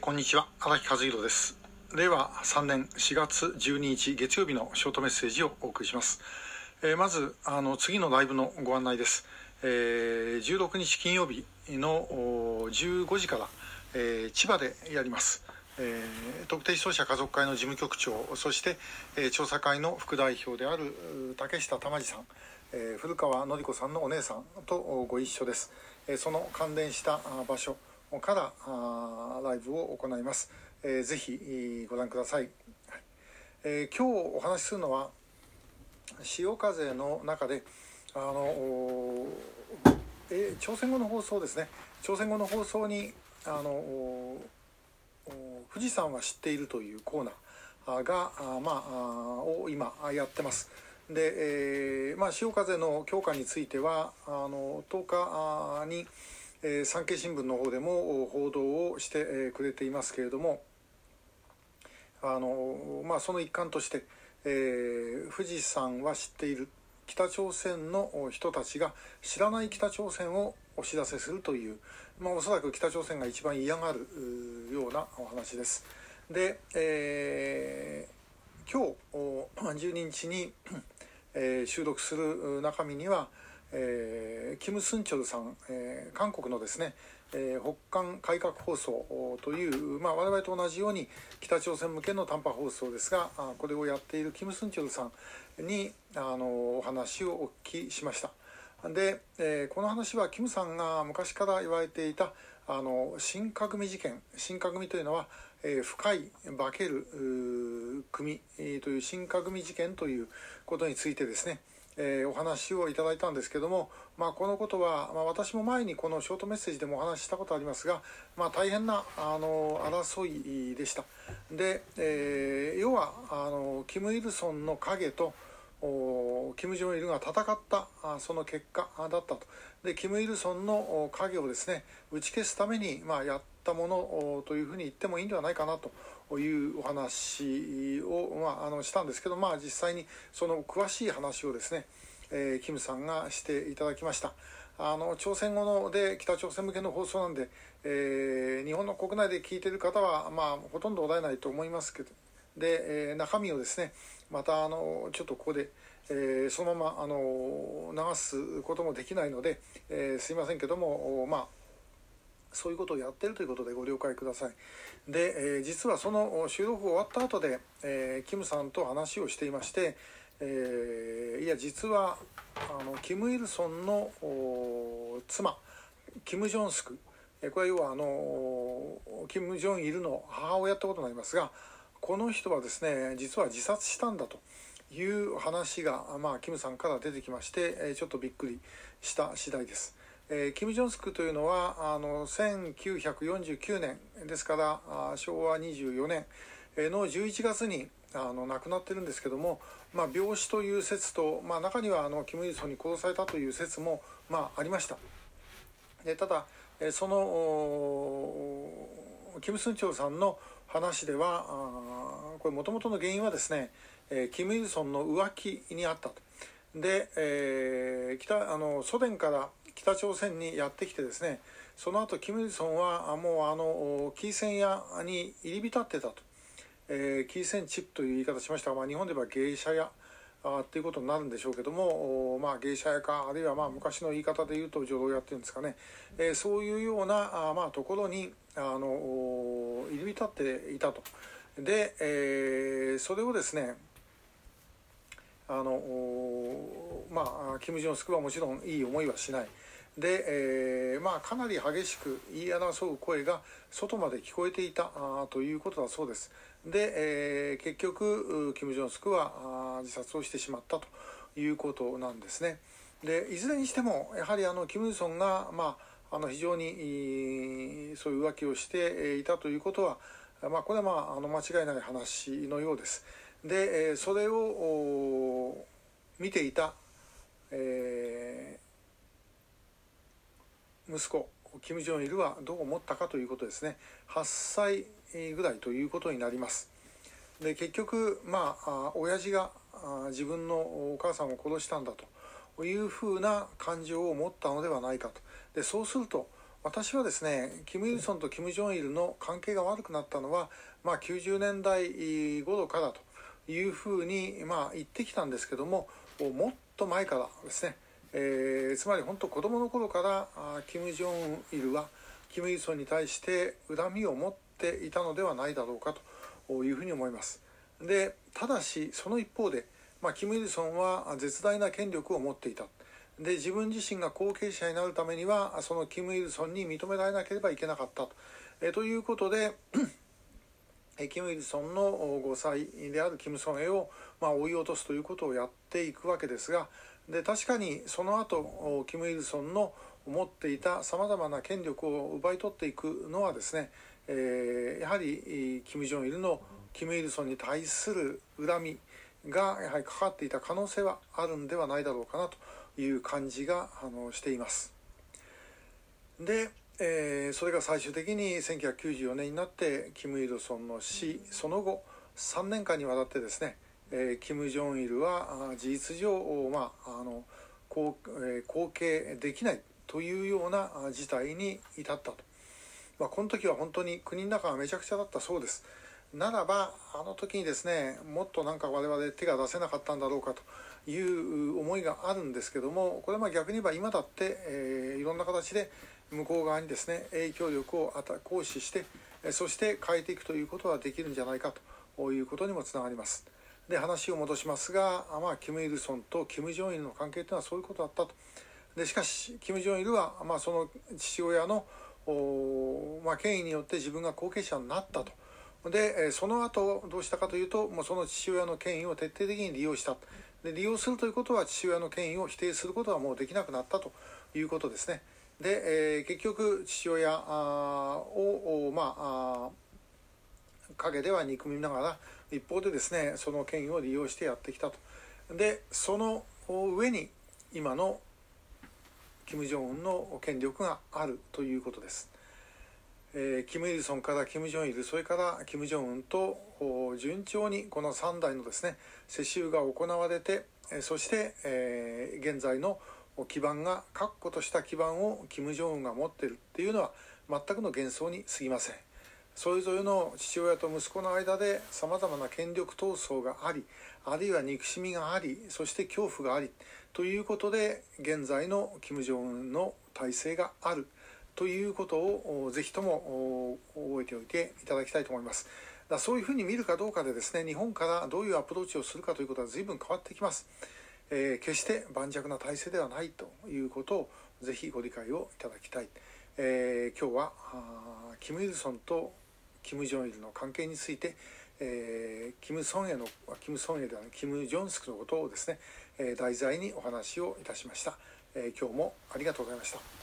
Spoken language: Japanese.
こんにちは荒木和弘です。令和3年4月12日月曜日のショートメッセージをお送りします、えー、まずあの次のライブのご案内です、えー、16日金曜日の15時から、えー、千葉でやります。えー、特定失踪者家族会の事務局長そして、えー、調査会の副代表である竹下玉治さん、えー、古川典子さんのお姉さんとご一緒です、えー、その関連した場所からライブを行います、えー、ぜひご覧ください、えー、今日お話しするのは潮風の中であの、えー、朝鮮語の放送ですね。朝鮮語の放送にあの富士山は知っているというコーナーがまあを今やってます。で、えーまあ、潮風の強化についてはあの10日にえー、産経新聞の方でも報道をしてくれていますけれどもあの、まあ、その一環として、えー、富士山は知っている北朝鮮の人たちが知らない北朝鮮をお知らせするという、まあ、おそらく北朝鮮が一番嫌がるようなお話です。で、えー、今日12日に、えー、収録する中身には、えー、キム・スンチョルさん、えー、韓国のですね、えー、北韓改革放送という、まあ、我々と同じように北朝鮮向けの短波放送ですがこれをやっているキム・スンチョルさんにあのお話をお聞きしました。で、えー、この話はキムさんが昔から言われていたあの新革命事件新革命というのは、えー、深い化ける組という新革命事件ということについてですねえー、お話をいただいたんですけども、まあ、このことは、まあ、私も前にこのショートメッセージでもお話ししたことありますが、まあ、大変なあの争いでした。で、えー、要はあのキム・イルソンの影とキム・ジョンイルが戦ったその結果だったと。でキム・イルソンの影をですね打ち消すために、まあ、やったものというふうに言ってもいいんではないかなとというお話を、まあ、あのしたんですけど、まあ、実際にその詳しい話をですね、えー、キムさんがしていただきました。あの朝鮮語ので北朝鮮向けの放送なんで、えー、日本の国内で聞いてる方は、まあ、ほとんどおられないと思いますけどで、えー、中身をですねまたあのちょっとここで、えー、そのままあの流すこともできないので、えー、すいませんけどもまあそういうことをやってるということでご了解ください。で、えー、実はその収録終わった後で、えー、キムさんと話をしていまして、えー、いや実はあのキム・イルソンの妻キム・ジョンスクこれは要はあのキム・ジョンイルの母親ってことになりますがこの人はですね実は自殺したんだという話が、まあ、キムさんから出てきましてちょっとびっくりした次第です。えー、キム・ジョンスクというのはあの1949年ですから昭和24年の11月にあの亡くなってるんですけども、まあ、病死という説と、まあ、中にはあのキム・イルソンに殺されたという説も、まあ、ありました。でただそのキム・スンチョルさんの話ではこれもともとの原因はですね、えキム・イルソンの浮気にあったと。で、えー、北あのソ連から北朝鮮にやってきてですねその後キム・イルソンはもうあのキーセン屋に入り浸ってたと、えー、キーセンチップという言い方しましたが、まあ、日本では芸者屋あっていうことになるんでしょうけども、まあ、芸者屋かあるいはまあ昔の言い方で言うと女郎屋っていうんですかね、えー、そういうようなあ、まあ、ところにあの入り浸っていたと。で、えー、それをですねあのまあキム・ジョンスクはもちろんいい思いはしない。で、えー、まあ、かなり激しく言い争う声が外まで聞こえていたということだそうです。で、えー、結局キム・ジョンスクは自殺をしてしまったということなんですね。でいずれにしてもやはりあのキム・イルソンが、まあ、あの非常にそういう浮気をしていたということは、まあ、これは、まあ、あの間違いない話のようです。でそれを見ていた、えー息子キム・ジョンイルはどう思ったかということですね。8歳ぐらいということになります。で結局まあ親父が自分のお母さんを殺したんだと。いうふうな感情を持ったのではないかと。でそうすると私はですねキム・イルソンとキム・ジョンイルの関係が悪くなったのは、まあ、90年代頃からというふうに、まあ、言ってきたんですけどももっと前からですね、えー、つまり本当子供の頃からキム・ジョンイルはキム・イルソンに対して恨みを持っていたのではないだろうかというふうに思います。でただしその一方で、まあ、キム・イルソンは絶大な権力を持っていた。で自分自身が後継者になるためにはそのキム・イルソンに認められなければいけなかったと,、えということでキム・イルソンの5歳であるキム・ソンエを、まあ、追い落とすということをやっていくわけですがで確かにその後キム・イルソンの持っていたさまざまな権力を奪い取っていくのはですね、えー、やはりキム・ジョンイルのキム・イルソンに対する恨みがやはりかかっていた可能性はあるんではないだろうかなという感じがあのしています。で、えー、それが最終的に1994年になってキム・イルソンの死その後3年間にわたってですね、えー、キム・ジョンイルは事実上、まあ、あの後,、えー、後継できないというような事態に至ったと、まあ、この時は本当に国の中はめちゃくちゃだったそうです。ならばあの時にですねもっとなんか我々手が出せなかったんだろうかという思いがあるんですけどもこれは逆に言えば今だって、えー、いろんな形で向こう側にですね影響力を行使してそして変えていくということはできるんじゃないかということにもつながります。で話を戻しますが、まあ、キム・イルソンとキム・ジョンイルの関係というのはそういうことだったと。でしかしキム・ジョンイルは、まあ、その父親のまあ、権威によって自分が後継者になったと。でその後どうしたかというともうその父親の権威を徹底的に利用したで利用するということは父親の権威を否定することはもうできなくなったということですねで、えー、結局父親をまあ陰では憎みながら一方でですねその権威を利用してやってきたとでその上に今の金正恩の権力があるということですえー、キム・イルソンからキム・ジョンイルそれからキム・ジョンウンと順調にこの3代のですね世襲が行われてそして、えー、現在の基盤が確固とした基盤をキム・ジョンウンが持っているっていうのは全くの幻想に過ぎませんそれぞれの父親と息子の間でさまざまな権力闘争がありあるいは憎しみがありそして恐怖がありということで現在のキム・ジョンウンの体制があるということをぜひとも覚えておいていただきたいと思います。だそういうふうに見るかどうかでですね日本からどういうアプローチをするかということは随分変わってきます。えー、決して盤石な体制ではないということをぜひご理解をいただきたい。えー、今日はキム・イルソンとキム・ジョンイルの関係について、えー、キム・ソンエのキム・ソンエではなくキム・ジョンスクのことをですね、えー、題材にお話をいたしました、えー、今日もありがとうございました。